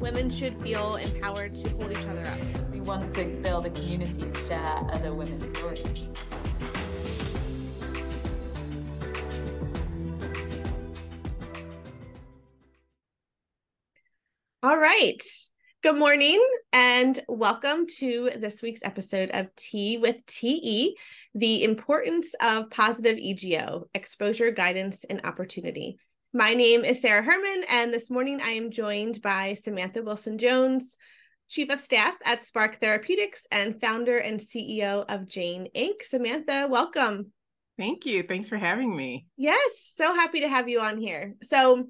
women should feel empowered to hold each other up. We want to build a community to share other women's stories. All right. Good morning and welcome to this week's episode of Tea with TE, the importance of positive EGO, exposure, guidance, and opportunity. My name is Sarah Herman, and this morning I am joined by Samantha Wilson Jones, Chief of Staff at Spark Therapeutics and founder and CEO of Jane Inc. Samantha, welcome. Thank you. Thanks for having me. Yes, so happy to have you on here. So,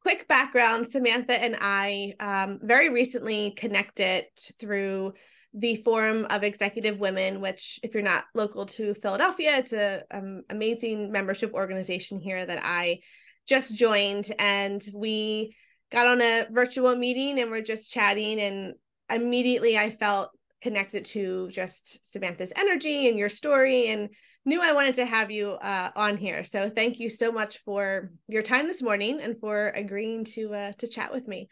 quick background Samantha and I um, very recently connected through the Forum of Executive Women, which, if you're not local to Philadelphia, it's an um, amazing membership organization here that I just joined. And we got on a virtual meeting and we're just chatting. And immediately I felt connected to just Samantha's energy and your story and knew I wanted to have you uh, on here. So thank you so much for your time this morning and for agreeing to uh, to chat with me.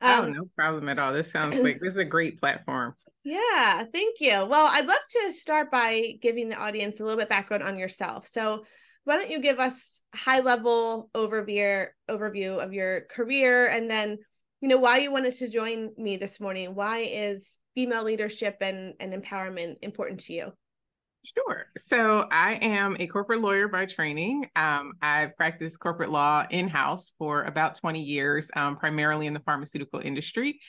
Oh, um, oh, no problem at all. This sounds like this is a great platform. Yeah, thank you. Well, I'd love to start by giving the audience a little bit background on yourself. So, why don't you give us high level overview overview of your career and then, you know, why you wanted to join me this morning? Why is female leadership and, and empowerment important to you? Sure. So I am a corporate lawyer by training. Um, I've practiced corporate law in house for about 20 years, um, primarily in the pharmaceutical industry.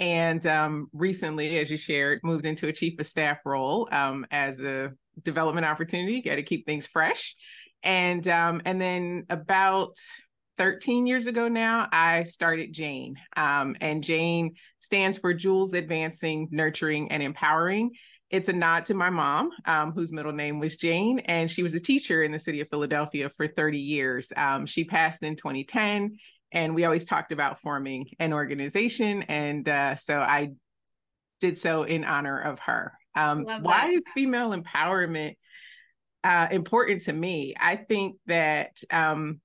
And um, recently, as you shared, moved into a chief of staff role um, as a development opportunity. Got to keep things fresh. And um, and then about 13 years ago now, I started Jane. Um, and Jane stands for Jewels Advancing, Nurturing, and Empowering. It's a nod to my mom, um, whose middle name was Jane, and she was a teacher in the city of Philadelphia for 30 years. Um, she passed in 2010, and we always talked about forming an organization. And uh, so I did so in honor of her. Um, why is female empowerment uh, important to me? I think that um,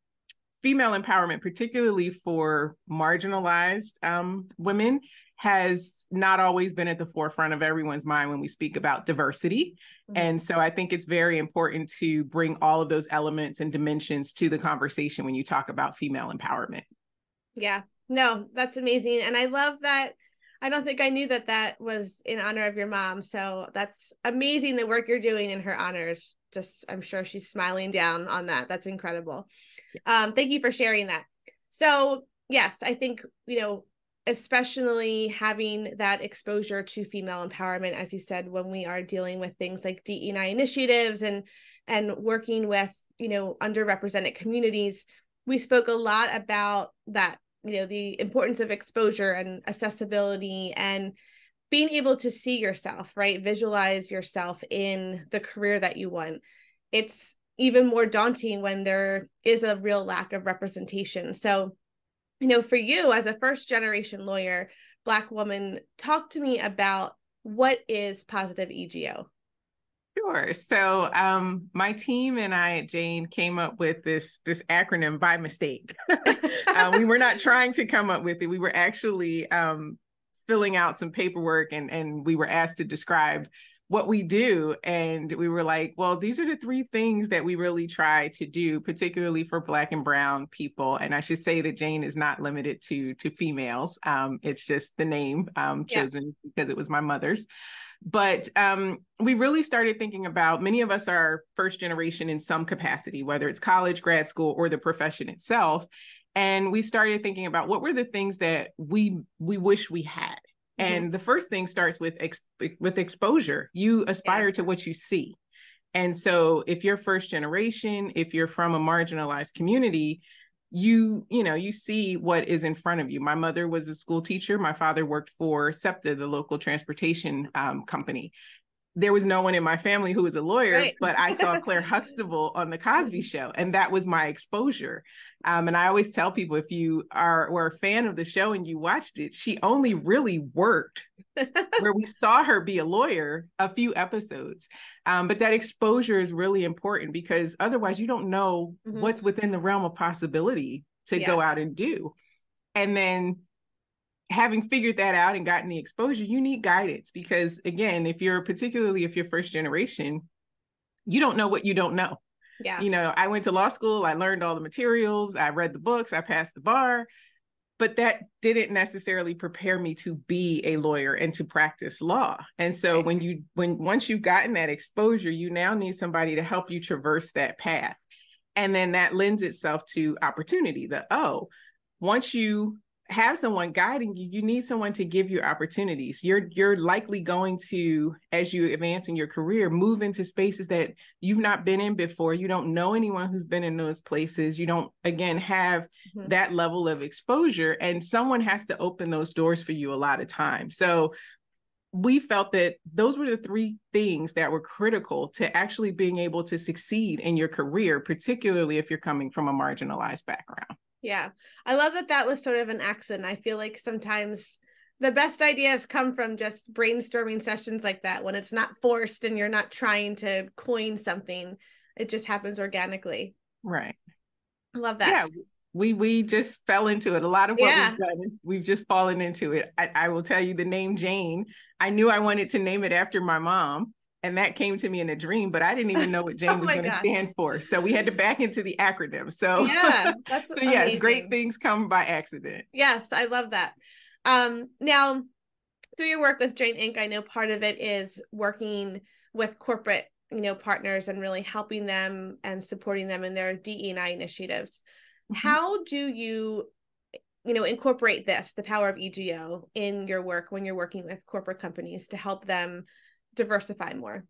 female empowerment, particularly for marginalized um, women, has not always been at the forefront of everyone's mind when we speak about diversity. Mm-hmm. And so I think it's very important to bring all of those elements and dimensions to the conversation when you talk about female empowerment. Yeah, no, that's amazing. And I love that. I don't think I knew that that was in honor of your mom. So that's amazing the work you're doing in her honors. Just, I'm sure she's smiling down on that. That's incredible. Um, thank you for sharing that. So, yes, I think, you know, especially having that exposure to female empowerment as you said when we are dealing with things like DEI initiatives and and working with you know underrepresented communities we spoke a lot about that you know the importance of exposure and accessibility and being able to see yourself right visualize yourself in the career that you want it's even more daunting when there is a real lack of representation so you know, for you as a first generation lawyer, Black woman, talk to me about what is positive EGO? Sure. So um, my team and I Jane came up with this this acronym by mistake. uh, we were not trying to come up with it. We were actually um, filling out some paperwork and and we were asked to describe what we do. And we were like well these are the three things that we really try to do particularly for black and brown people. And i should say that jane is not limited to to females. Um, it's just the name um, chosen yeah. because it was my mother's. But um, we really started thinking about many of us are first generation in some capacity whether it's college grad school or the profession itself and we started thinking about what were the things that we we wish we had Mm-hmm. And the first thing starts with ex- with exposure. You aspire yeah. to what you see. And so if you're first generation, if you're from a marginalized community, you you know you see what is in front of you my mother was a school teacher my father worked for septa the local transportation um, company there was no one in my family who was a lawyer, right. but I saw Claire Huxtable on the Cosby Show, and that was my exposure. Um, and I always tell people if you are were a fan of the show and you watched it, she only really worked where we saw her be a lawyer a few episodes. Um, but that exposure is really important because otherwise you don't know mm-hmm. what's within the realm of possibility to yeah. go out and do. And then having figured that out and gotten the exposure, you need guidance because again, if you're particularly if you're first generation, you don't know what you don't know. Yeah. You know, I went to law school, I learned all the materials, I read the books, I passed the bar, but that didn't necessarily prepare me to be a lawyer and to practice law. And so right. when you when once you've gotten that exposure, you now need somebody to help you traverse that path. And then that lends itself to opportunity. The oh, once you have someone guiding you you need someone to give you opportunities. You're you're likely going to as you advance in your career move into spaces that you've not been in before. You don't know anyone who's been in those places. You don't again have mm-hmm. that level of exposure and someone has to open those doors for you a lot of times so we felt that those were the three things that were critical to actually being able to succeed in your career particularly if you're coming from a marginalized background yeah. I love that that was sort of an accident. I feel like sometimes the best ideas come from just brainstorming sessions like that when it's not forced and you're not trying to coin something. It just happens organically. Right. I love that. Yeah. We we just fell into it. A lot of what yeah. we've done is we've just fallen into it. I, I will tell you the name Jane. I knew I wanted to name it after my mom and that came to me in a dream but i didn't even know what jane oh was going to stand for so we had to back into the acronym so yeah that's so yes great things come by accident. Yes i love that. Um now through your work with jane inc i know part of it is working with corporate you know partners and really helping them and supporting them in their DE&I initiatives. Mm-hmm. how do you you know incorporate this the power of ego in your work when you're working with corporate companies to help them diversify more?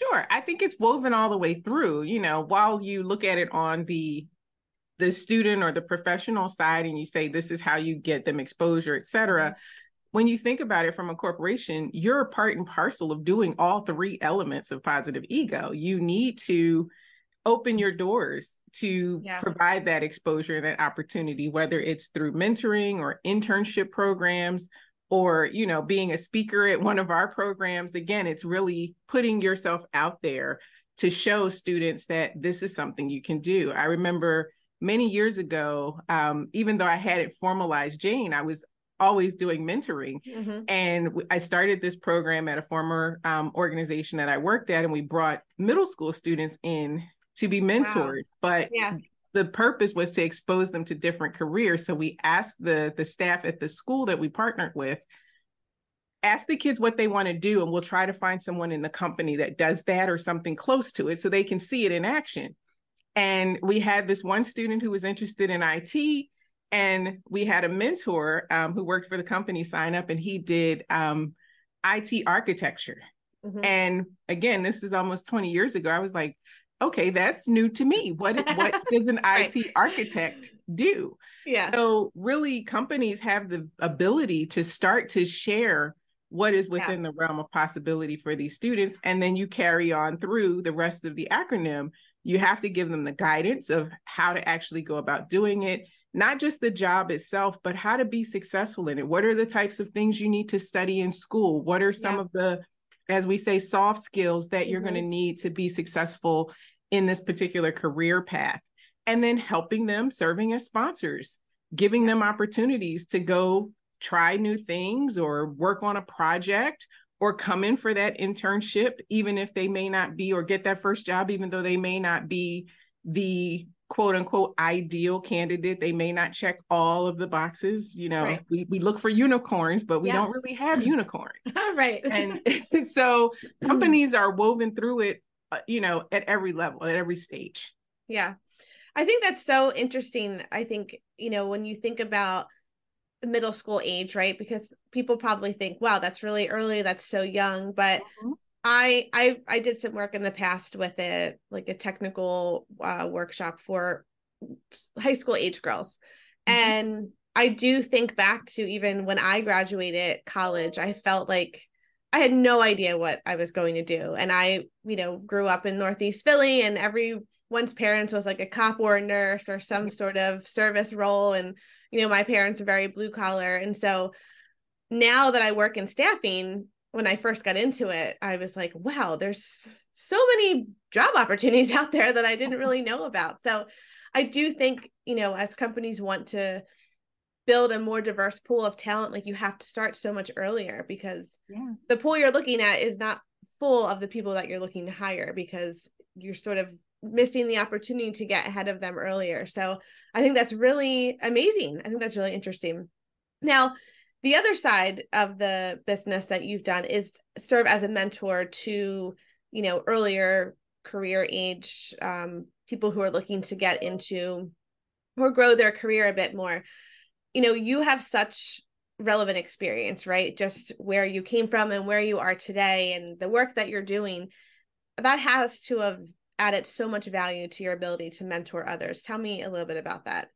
Sure. I think it's woven all the way through. You know, while you look at it on the the student or the professional side and you say this is how you get them exposure, et cetera, mm-hmm. when you think about it from a corporation, you're a part and parcel of doing all three elements of positive ego. You need to open your doors to yeah. provide that exposure and that opportunity, whether it's through mentoring or internship programs or you know being a speaker at one of our programs again it's really putting yourself out there to show students that this is something you can do i remember many years ago um, even though i had it formalized jane i was always doing mentoring mm-hmm. and i started this program at a former um, organization that i worked at and we brought middle school students in to be mentored wow. but yeah the purpose was to expose them to different careers. So we asked the the staff at the school that we partnered with, ask the kids what they want to do, and we'll try to find someone in the company that does that or something close to it so they can see it in action. And we had this one student who was interested in IT, and we had a mentor um, who worked for the company sign up, and he did um, IT architecture. Mm-hmm. And again, this is almost 20 years ago. I was like, okay, that's new to me. What what does an right. IT architect do? Yeah. So really companies have the ability to start to share what is within yeah. the realm of possibility for these students and then you carry on through the rest of the acronym. You have to give them the guidance of how to actually go about doing it, not just the job itself, but how to be successful in it. What are the types of things you need to study in school? What are some yeah. of the as we say soft skills that you're mm-hmm. going to need to be successful in this particular career path and then helping them serving as sponsors giving them opportunities to go try new things or work on a project or come in for that internship even if they may not be or get that first job even though they may not be the quote unquote ideal candidate. They may not check all of the boxes you know. Right. we, we look for unicorns but we yes. don't really have unicorns. Right. And so mm. companies are woven through it you know, at every level, at every stage. Yeah. I think that's so interesting. I think, you know, when you think about the middle school age, right? Because people probably think, wow, that's really early, that's so young. But mm-hmm. I I I did some work in the past with a like a technical uh, workshop for high school age girls. Mm-hmm. And I do think back to even when I graduated college, I felt like I had no idea what I was going to do. And I, you know, grew up in Northeast Philly and everyone's parents was like a cop or a nurse or some sort of service role. And, you know, my parents are very blue collar. And so now that I work in staffing, when I first got into it, I was like, wow, there's so many job opportunities out there that I didn't really know about. So I do think, you know, as companies want to build a more diverse pool of talent like you have to start so much earlier because Yeah. the pool you're looking at is not full of the people that you're looking to hire because you're sort of missing the opportunity to get ahead of them earlier. So I think that's really amazing. I think that's really interesting. Now, the other side of the business that you've done is serve as a mentor to, you know, earlier career age um, people who are looking to get into or grow their career a bit more. You know, you have such relevant experience, right? Just where you came from and where you are today and the work that you're doing. That has to have added so much value to your ability to mentor others. Tell me a little bit about that.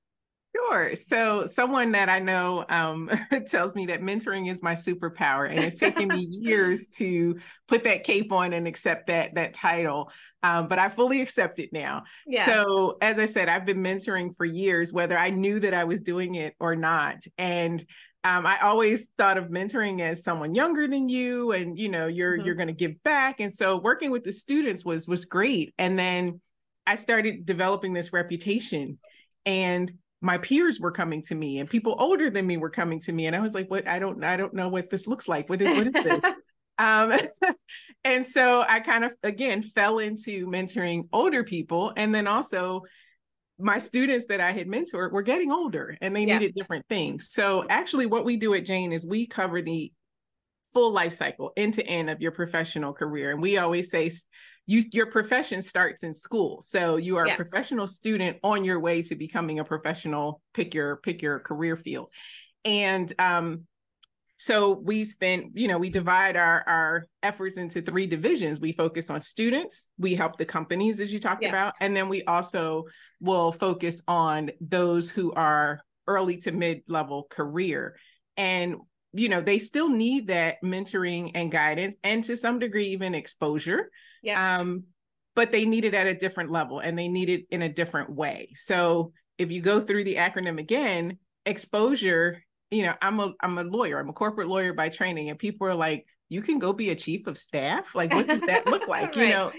Sure. So someone that I know um, tells me that mentoring is my superpower, and it's taken me years to put that cape on and accept that that title. Um, but I fully accept it now. Yeah. So as I said, I've been mentoring for years, whether I knew that I was doing it or not, and um, I always thought of mentoring as someone younger than you, and you know, you're Mhm. you're going to give back. And so working with the students was was great. And then I started developing this reputation, and my peers were coming to me and people older than me were coming to me and i was like what? I don't i don't know what this looks like. What is what is this? Um and so i kind of again fell into mentoring older people and then also my students that i had mentored were getting older and they Yeah. needed different things. So actually what we do at jane is we cover the full life cycle end to end of your professional career. And we always say you your profession starts in school. So you are Yeah. a professional student on your way to becoming a professional pick your pick your career field. And um so we spend you know we divide our our efforts into three divisions. We focus on students we help the companies as you talked Yeah. about and then we also will focus on those who are early to mid level career. And you know they still need that mentoring and guidance and to some degree even exposure. Yeah. um but they need it at a different level and they need it in a different way. So if you go through the acronym again exposure you know i'm a i'm a lawyer. I'm a corporate lawyer by training and people are like you can go be a chief of staff? Like what does that look like? You know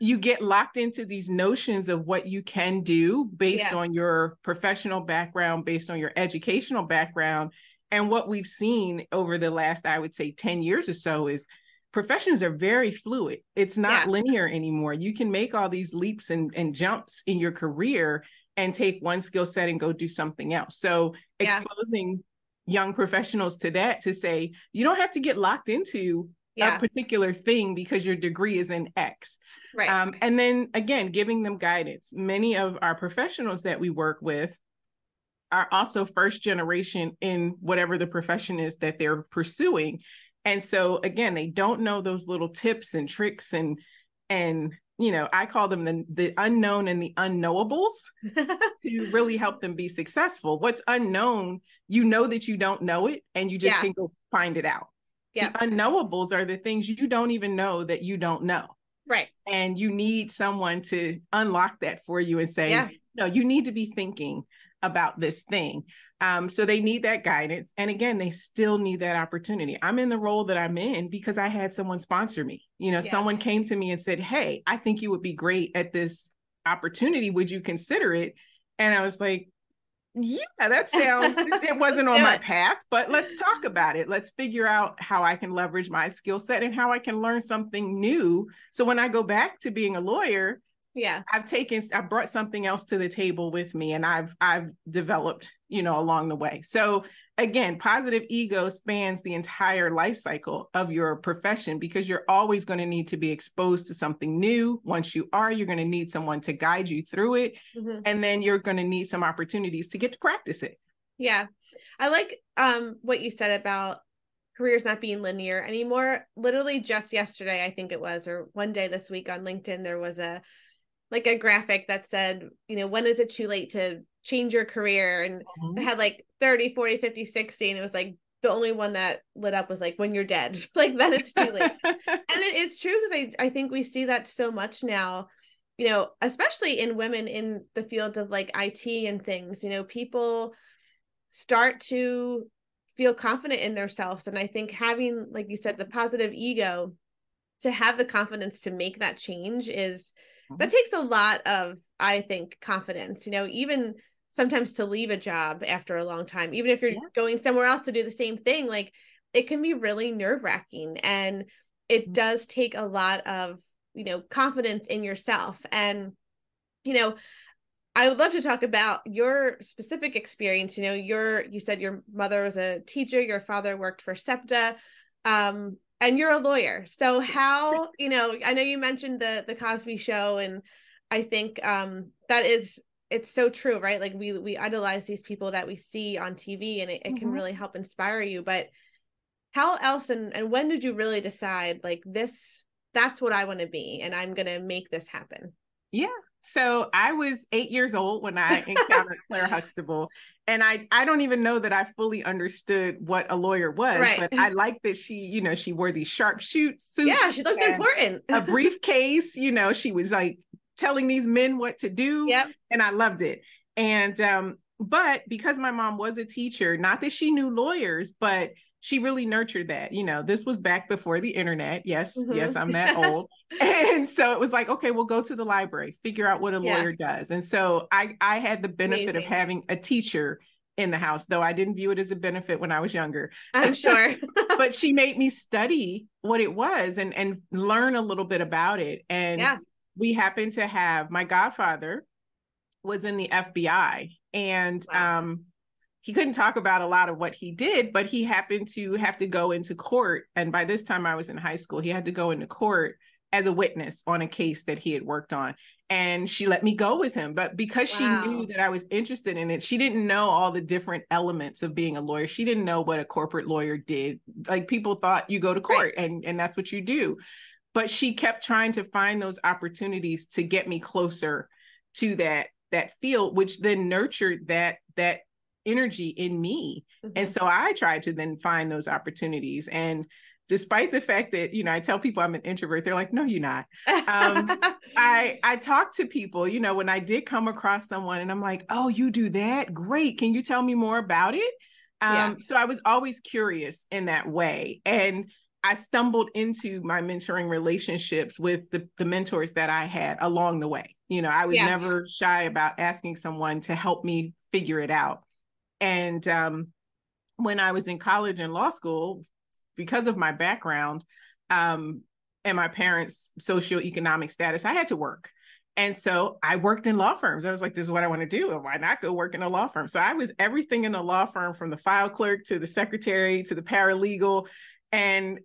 you get locked into these notions of what you can do based Yeah. on your professional background based on your educational background and what we've seen over the last i would say 10 years or so is professions are very fluid it's not Yeah. linear anymore you can make all these leaps and, and jumps in your career and take one skill set and go do something else so Yeah. exposing young professionals to that to say you don't have to get locked into Yeah. a particular thing because your degree is in x Right. um, and then again, giving them guidance. Many of our professionals that we work with are also first generation in whatever the profession is that they're pursuing. And so again, they don't know those little tips and tricks and and you know, I call them the the unknown and the unknowables to really help them be successful. What's unknown, you know that you don't know it and you just Yeah. can go find it out. Yeah. The unknowables are the things you don't even know that you don't know right. and you need someone to unlock that for you and say Yeah. no you need to be thinking about this thing. Um, so they need that guidance. And again they still need that opportunity. I'm in the role that i'm in because i had someone sponsor me. You know Yeah. someone came to me and said hey i think you would be great at this opportunity. Would you consider it? And i was like yeah that sounds it, wasn't on my it. path but let's talk about it. Let's figure out how i can leverage my skill set and how i can learn something new. So when i go back to being a lawyer Yeah. I've taken I brought something else to the table with me and I've I've developed, you know, along the way. So again, positive ego spans the entire life cycle of your profession because you're always going to need to be exposed to something new. Once you are, you're going to need someone to guide you through it Mhm. and then you're going to need some opportunities to get to practice it. Yeah. I like um what you said about careers not being linear anymore. Literally just yesterday, I think it was, or one day this week on LinkedIn, there was a like a graphic that said, you know, when is it too late to change your career? And it had like 30, 40, 50, 60. And it was like the only one that lit up was like when you're dead. like then it's too late. and it is true because I, I think we see that so much now you know especially in women in the field of like it and things you know people start to feel confident in themselves and i think having like you said the positive ego to have the confidence to make that change is that takes a lot of i think confidence you know even sometimes to leave a job after a long time, even if you're Yeah. going somewhere else to do the same thing, like it can be really nerve wracking. And it Mhm. does take a lot of, you know, confidence in yourself. And, you know, I would love to talk about your specific experience. You know, your you said your mother was a teacher, your father worked for SEPTA, um, and you're a lawyer. So how, you know, I know you mentioned the the Cosby show, and I think um that is it's so true, right? Like we we idolize these people that we see on TV and it, it can Mhm. really help inspire you. But how else and and when did you really decide like this that's what I want to be and I'm gonna make this happen? So I was eight years old when I encountered Claire Huxtable, and I I don't even know that I fully understood what a lawyer was, Right. but I liked that she you know she wore these sharp shoot suits. yeah, she looked important. a briefcase. You know, she was like telling these men what to do, yep. and I loved it. And um, but because my mom was a teacher, not that she knew lawyers, but she really nurtured that. You know, this was back before the internet. Yes, Mhm. yes, I'm that old. and so it was like, okay, we'll go to the library, figure out what a Yeah. lawyer does. And so I I had the benefit Amazing. of having a teacher in the house, though I didn't view it as a benefit when I was younger. I'm sure. But she made me study what it was and and learn a little bit about it. And Yeah. we happened to have my godfather was in the FBI and Wow. um he couldn't talk about a lot of what he did, but he happened to have to go into court. And by this time I was in high school, he had to go into court as a witness on a case that he had worked on. And she let me go with him. But because she knew that I was interested in it, she didn't know all the different elements of being a lawyer. She didn't know what a corporate lawyer did. Like people thought you go to court and, and that's what you do. But she kept trying to find those opportunities to get me closer to that that field, which then nurtured that that energy in me. And Mhm. so I tried to then find those opportunities. And despite the fact that, you know, I tell people I'm an introvert, they're like, no, you're not. um, I I talk to people, you know, when I did come across someone and I'm like, oh, you do that? Great. Can you tell me more about it? Um, Yeah. so I was always curious in that way. And I stumbled into my mentoring relationships with the, the mentors that I had along the way. You know, I was Yeah. never shy about asking someone to help me figure it out. And um, when I was in college and law school, because of my background um, and my parents' socioeconomic status, I had to work. And so I worked in law firms. I was like, this is what I want to do. Why not go work in a law firm? So I was everything in a law firm from the file clerk to the secretary to the paralegal. And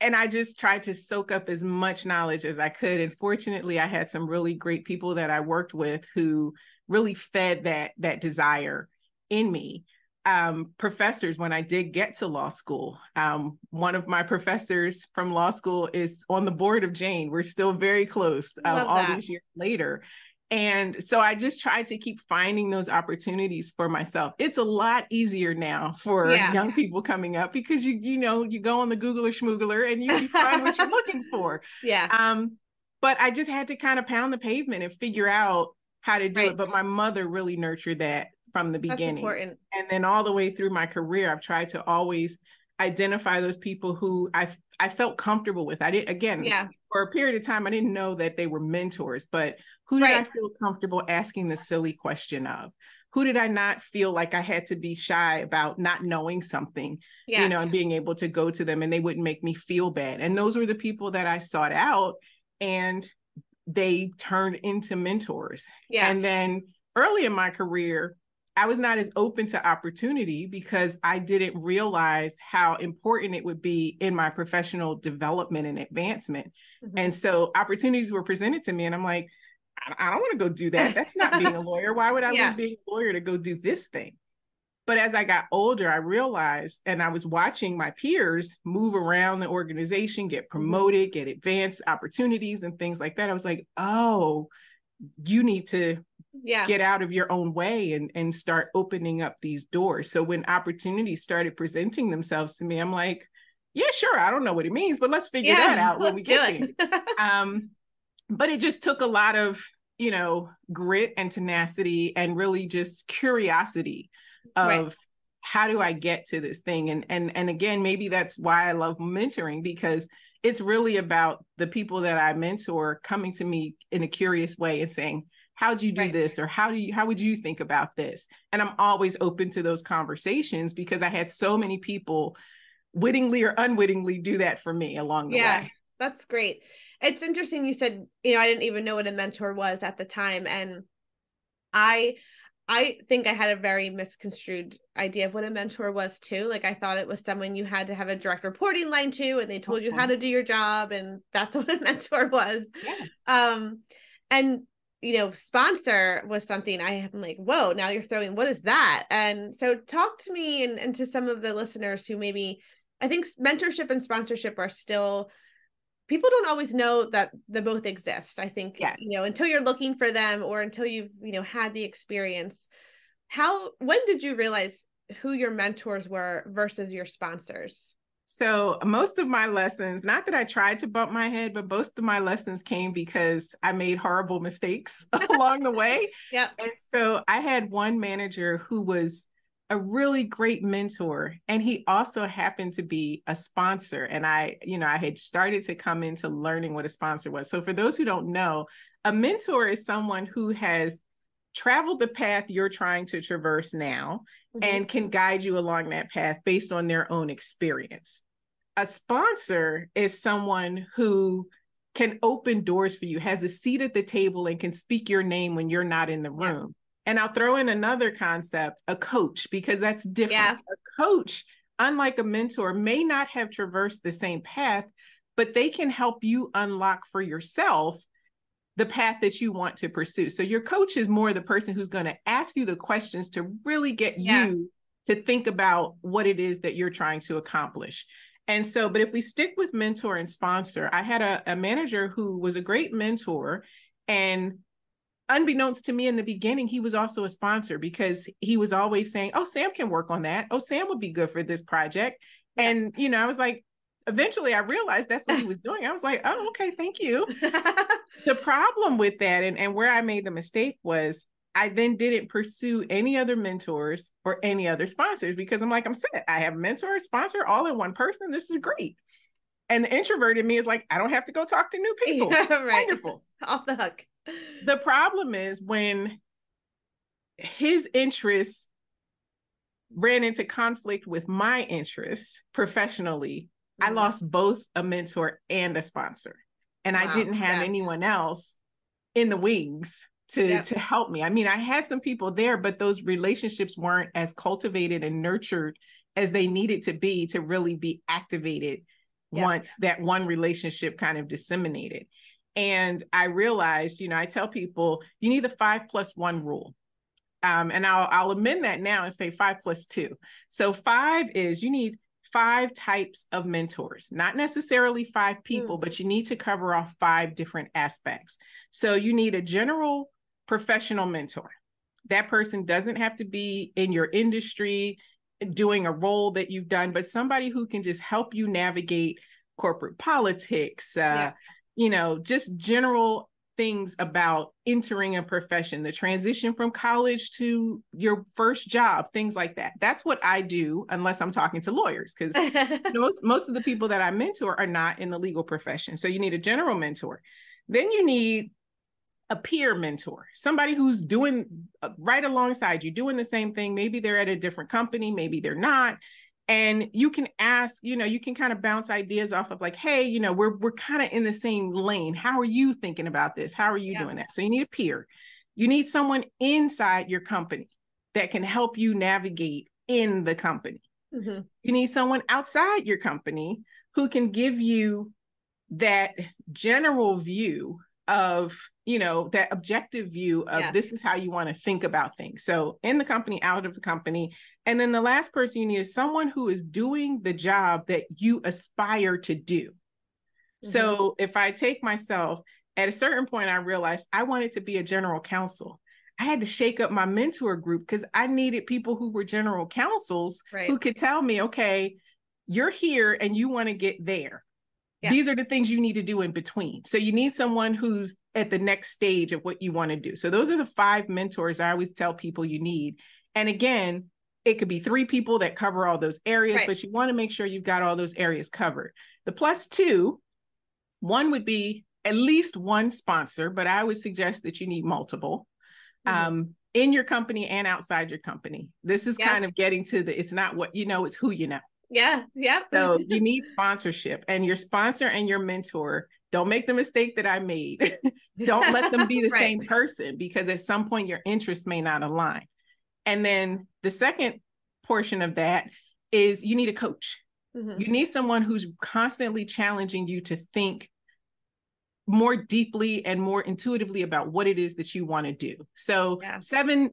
and I just tried to soak up as much knowledge as I could. And fortunately, I had some really great people that I worked with who really fed that that desire in me um, professors when I did get to law school. Um, one of my professors from law school is on the board of Jane. We're still very close um, all these years later. And so I just tried to keep finding those opportunities for myself. It's a lot easier now for Yeah. young people coming up because you you know you go on the Google or Schmoogler and you, you find what you're looking for. yeah. Um, but I just had to kind of pound the pavement and figure out how to do Right. it. But my mother really nurtured that from the That's beginning important. and then all the way through my career i've tried to always identify those people who i i felt comfortable with i did again Yeah. for a period of time i didn't know that they were mentors but who did i feel comfortable asking the silly question of who did i not feel like i had to be shy about not knowing something Yeah. you know and being able to go to them and they wouldn't make me feel bad and those were the people that i sought out and they turned into mentors yeah. and then early in my career, I was not as open to opportunity because I didn't realize how important it would be in my professional development and advancement. Mhm. And so opportunities were presented to me, and I'm like, I I don't want to go do that. That's not being a lawyer. Why would I Yeah. leave being a lawyer to go do this thing? But as I got older, I realized, and I was watching my peers move around the organization, get promoted, get advanced opportunities, and things like that. I was like, oh, you need to yeah. get out of your own way and and start opening up these doors. So when opportunities started presenting themselves to me, I'm like, yeah, sure, I don't know what it means, but let's figure that out when we get there. Um, but it just took a lot of, you know, grit and tenacity and really just curiosity of Right. how do I get to this thing? And and and again, maybe that's why I love mentoring because it's really about the people that I mentor coming to me in a curious way and saying, how'd you do Right. this or how do you how would you think about this and i'm always open to those conversations because i had so many people wittingly or unwittingly do that for me along the Yeah. way That's great. It's interesting you said, you know, I didn't even know what a mentor was at the time and I I think I had a very misconstrued idea of what a mentor was too. Like I thought it was someone you had to have a direct reporting line to and they told you how to do your job and that's what a mentor was. yeah Um and you know, sponsor was something I am like, whoa, now you're throwing what is that? And so talk to me and, and to some of the listeners who maybe I think mentorship and sponsorship are still people don't always know that they both exist. I think Yes. you know until you're looking for them or until you've you know had the experience. How when did you realize who your mentors were versus your sponsors? So most of my lessons, not that I tried to bump my head, but most of my lessons came because I made horrible mistakes along the way. Yeah. And so I had one manager who was a really great mentor and he also happened to be a sponsor and I you know I had started to come into learning what a sponsor was. So for those who don't know, a mentor is someone who has traveled the path you're trying to traverse now Mhm. and can guide you along that path based on their own experience. A sponsor is someone who can open doors for you, has a seat at the table, and can speak your name when you're not in the Yeah. room. And I'll throw in another concept a coach, because that's different. Yeah. A coach, unlike a mentor, may not have traversed the same path, but they can help you unlock for yourself the path that you want to pursue. So your coach is more the person who's going to ask you the questions to really get Yeah. you to think about what it is that you're trying to accomplish. And so, but if we stick with mentor and sponsor, I had a, a manager who was a great mentor. And unbeknownst to me in the beginning, he was also a sponsor because he was always saying, Oh, Sam can work on that. Oh, Sam would be good for this project. And, you know, I was like, eventually I realized that's what he was doing. I was like, Oh, okay, thank you the problem with that and, and where I made the mistake was I then didn't pursue any other mentors or any other sponsors because I'm like, I'm set. I have mentor, sponsor, all in one person. This is great. And the introvert in me is like, I don't have to go talk to new people. Yeah, right. Wonderful. Off the hook. The problem is when his interests ran into conflict with my interests professionally, I Mhm. lost both a mentor and a sponsor. And I didn't have yes. anyone else in the wings to Yep. to help me. I mean, I had some people there, but those relationships weren't as cultivated and nurtured as they needed to be to really be activated Yep. once that one relationship kind of disseminated. And I realized, you know, I tell people you need the five plus one rule. Um, and I'll I'll amend that now and say five plus two. So five is you need five types of mentors, not necessarily five people, but you need to cover off five different aspects. So you need a general professional mentor. That person doesn't have to be in your industry doing a role that you've done, but somebody who can just help you navigate corporate politics, uh, Yeah. you know, just general things about entering a profession, the transition from college to your first job, things like that. That's what I do, unless I'm talking to lawyers, because most most of the people that I mentor are not in the legal profession. So you need a general mentor. Then you need a peer mentor, somebody who's doing uh, right alongside you, doing the same thing. Maybe they're at a different company, maybe they're not. And you can ask, you know, you can kind of bounce ideas off of like, hey, you know, we're we're kind of in the same lane. How are you thinking about this? How are you Yeah. doing that? So you need a peer. You need someone inside your company that can help you navigate in the company Mhm. you need someone outside your company who can give you that general view of you know that objective view of Yes. this is how you want to think about things so in the company out of the company and then the last person you need is someone who is doing the job that you aspire to do so mm-hmm. if i take myself at a certain point i realized i wanted to be a general counsel i had to shake up my mentor group because i needed people who were general counsels Right. who could tell me, okay, you're here and you want to get there. Yeah. These are the things you need to do in between. So you need someone who's at the next stage of what you want to do. So those are the five mentors I always tell people you need. And again, it could be three people that cover all those areas, Right. but you want to make sure you've got all those areas covered. The plus two, one would be at least one sponsor, but I would suggest that you need multiple. Mm-hmm. Um, in your company and outside your company. This is yeah. kind of getting to the it's not what you know, it's who you know. Yeah. Yeah. so you need sponsorship and your sponsor and your mentor. Don't make the mistake that I made. don't let them be the right. same person because at some point your interests may not align. And then the second portion of that is you need a coach. Mm-hmm. You need someone who's constantly challenging you to think more deeply and more intuitively about what it is that you want to do. So, yeah. seven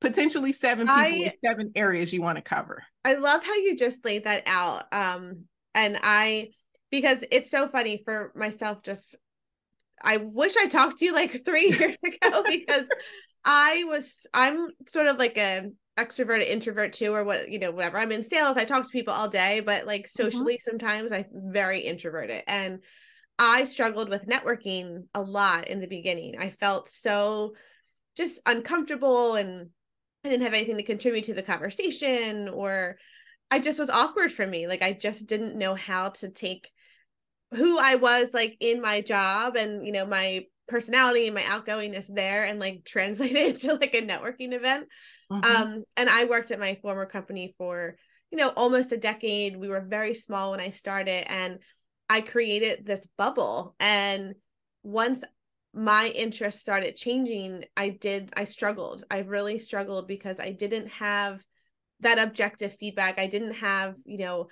potentially seven people I, seven areas you want to cover. I love how you just laid that out. Um and I because it's so funny for myself just I wish I talked to you like 3 years ago because I was I'm sort of like a extrovert introvert too or what you know whatever i'm in sales i talk to people all day but like mm-hmm. socially mm-hmm. sometimes i'm very introverted and i struggled with networking a lot in the beginning i felt so just uncomfortable and i didn't have anything to contribute to the conversation or i just was awkward for me like i just didn't know how to take who i was like in my job and you know my personality and my outgoingness there and like translate it into like a networking event Mm-hmm. Um, and I worked at my former company for, you know, almost a decade. We were very small when I started, and I created this bubble. And once my interests started changing, I did, I struggled. I really struggled because I didn't have that objective feedback. I didn't have, you know,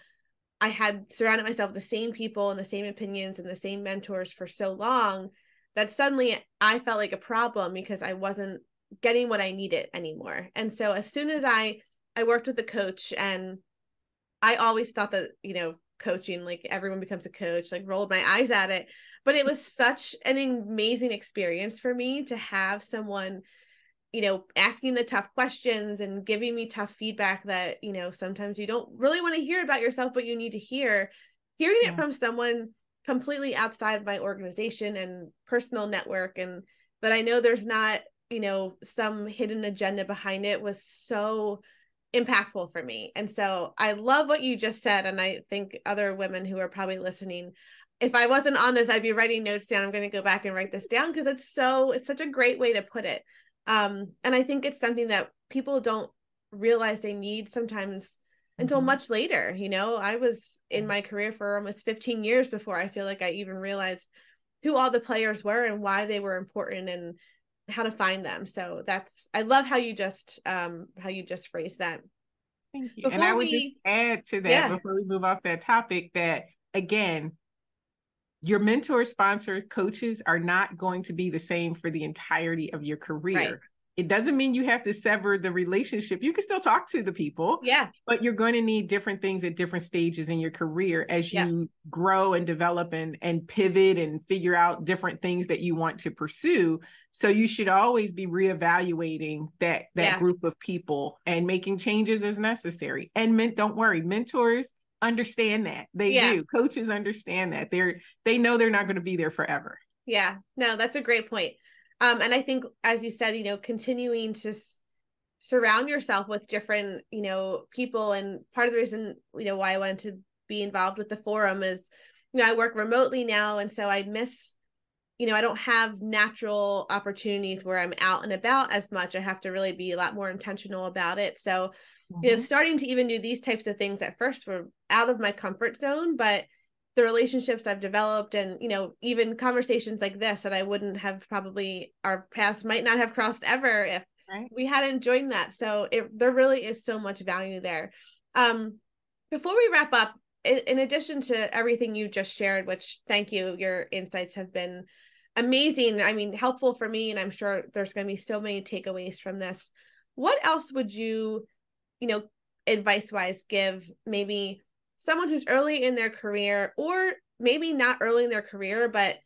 I had surrounded myself with the same people and the same opinions and the same mentors for so long that suddenly I felt like a problem because I wasn't getting what I needed anymore. And so as soon as I I worked with a coach and I always thought that, you know, coaching like everyone becomes a coach, like rolled my eyes at it, but it was such an amazing experience for me to have someone you know asking the tough questions and giving me tough feedback that you know sometimes you don't really want to hear about yourself but you need to hear hearing yeah. it from someone completely outside of my organization and personal network and that I know there's not you know some hidden agenda behind it was so impactful for me. And so i love what you just said and i think other women who are probably listening if i wasn't on this i'd be writing notes down. I'm going to go back and write this down because it's so it's such a great way to put it. Um and i think it's something that people don't realize they need sometimes until mm-hmm. much later you know i was in my career for almost 15 years before i feel like i even realized who all the players were and why they were important and how to find them. So that's I love how you just um how you just phrased that. Thank you. Before and I would we, just add to that yeah. before we move off that topic that again, your mentor, sponsor, coaches are not going to be the same for the entirety of your career. Right it doesn't mean you have to sever the relationship. You can still talk to the people. Yeah. But you're going to need different things at different stages in your career as you yeah. grow and develop and and pivot and figure out different things that you want to pursue. So you should always be reevaluating that that yeah. group of people and making changes as necessary. And men, don't worry, mentors understand that. They yeah. do. Coaches understand that. They're they know they're not going to be there forever. Yeah. No, that's a great point um and i think as you said you know continuing to s- surround yourself with different you know people and part of the reason you know why i wanted to be involved with the forum is you know i work remotely now and so i miss you know i don't have natural opportunities where i'm out and about as much i have to really be a lot more intentional about it so mm-hmm. you know mm-hmm. starting to even do these types of things at first were out of my comfort zone but the relationships I've developed and you know even conversations like this that I wouldn't have probably our paths might not have crossed ever if right. we hadn't joined that so it there really is so much value there um before we wrap up in, in addition to everything you just shared which thank you your insights have been amazing I mean helpful for me and I'm sure there's going to be so many takeaways from this what else would you you know advice wise give maybe someone who's early in their career or maybe not early in their career but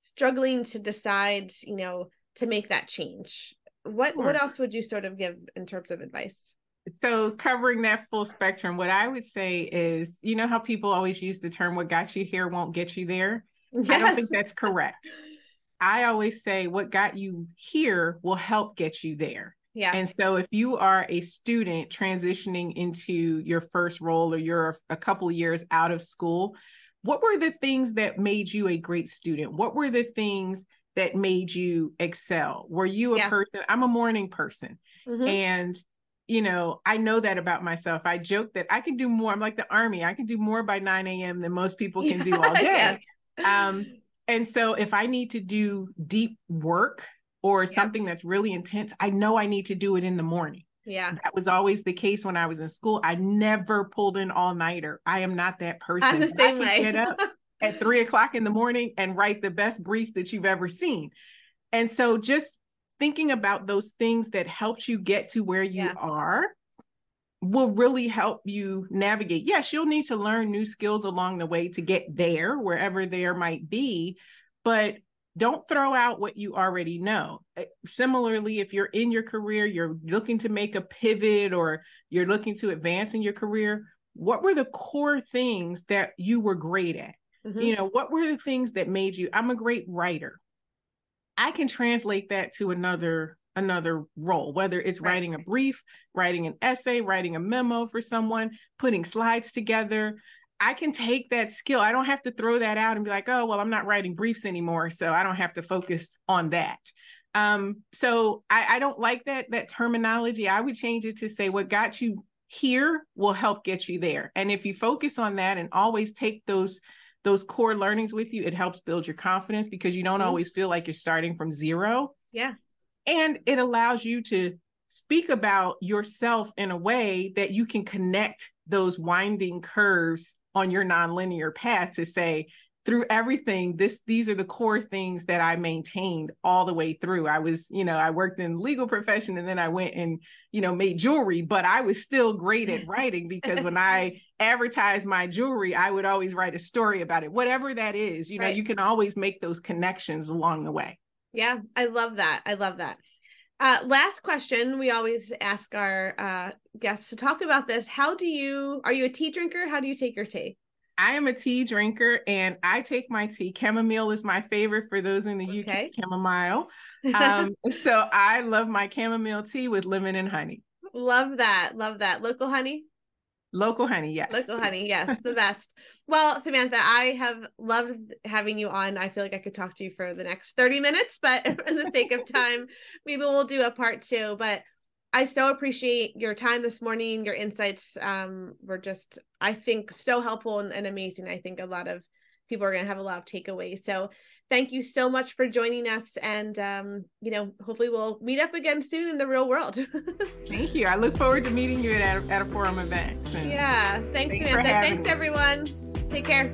struggling to decide you know to make that change. What sure. what else would you sort of give in terms of advice? So covering that full spectrum what i would say is you know how people always use the term what got you here won't get you there yes. i don't think that's correct. I always say what got you here will help get you there yeah. And so if you are a student transitioning into your first role or you're a couple years out of school, what were the things that made you a great student? What were the things that made you excel? Were you a yeah. person? I'm a morning person. Mm-hmm. And you know, I know that about myself. I joke that I can do more. I'm like the army. I can do more by 9 a.m. than most people can do all day. yes. um, and so if I need to do deep work or yep. something that's really intense, I know I need to do it in the morning. Yeah. That was always the case when I was in school. I never pulled an all nighter. I am not that person. I'm the same way. Get up at three o'clock in the morning and write the best brief that you've ever seen. And so just thinking about those things that helped you get to where you yeah. are will really help you navigate. Yes, you'll need to learn new skills along the way to get there, wherever there might be, but don't throw out what you already know. Eh, similarly, if you're in your career, you're looking to make a pivot or you're looking to advance in your career, what were the core things that you were great at? Mm-hmm. You know, what were the things that made you? I'm a great writer. I can translate that to another another role, whether it's right. writing a brief, writing an essay, writing a memo for someone, putting slides together. I can take that skill. I don't have to throw that out and be like, oh, well, I'm not writing briefs anymore. So I don't have to focus on that. Um, so I, I don't like that that terminology. I would change it to say what got you here will help get you there. And if you focus on that and always take those those core learnings with you, it helps build your confidence because you don't mm-hmm. always feel like you're starting from zero. Yeah. And it allows you to speak about yourself in a way that you can connect those winding curves on your nonlinear path to say, through everything this these are the core things that i maintained all the way through i was you know i worked in legal profession and then i went and you know made jewelry but i was still great at writing because when i advertised my jewelry i would always write a story about it whatever that is you know right. you can always make those connections along the way yeah, I love that. I love that. Uh, last question. We always ask our uh, guests to talk about this. How do you, are you a tea drinker? How do you take your tea? I am a tea drinker and I take my tea. Chamomile is my favorite for those in the okay. UK, chamomile. Um, so I love my chamomile tea with lemon and honey. Love that. Love that. Local honey? Local honey, yes. Local honey, yes, the best. Well, Samantha, I have loved having you on. I feel like I could talk to you for the next 30 minutes, but in the sake of time, maybe we'll do a part two. But I so appreciate your time this morning. Your insights um, were just, I think, so helpful and, and amazing. I think a lot of people are going to have a lot of takeaways. So thank you so much for joining us. And, um, you know, hopefully we'll meet up again soon in the real world. thank you. I look forward to meeting you at a, at a forum event. Yeah. Thanks, thanks Samantha. Thanks, me. everyone. Take care.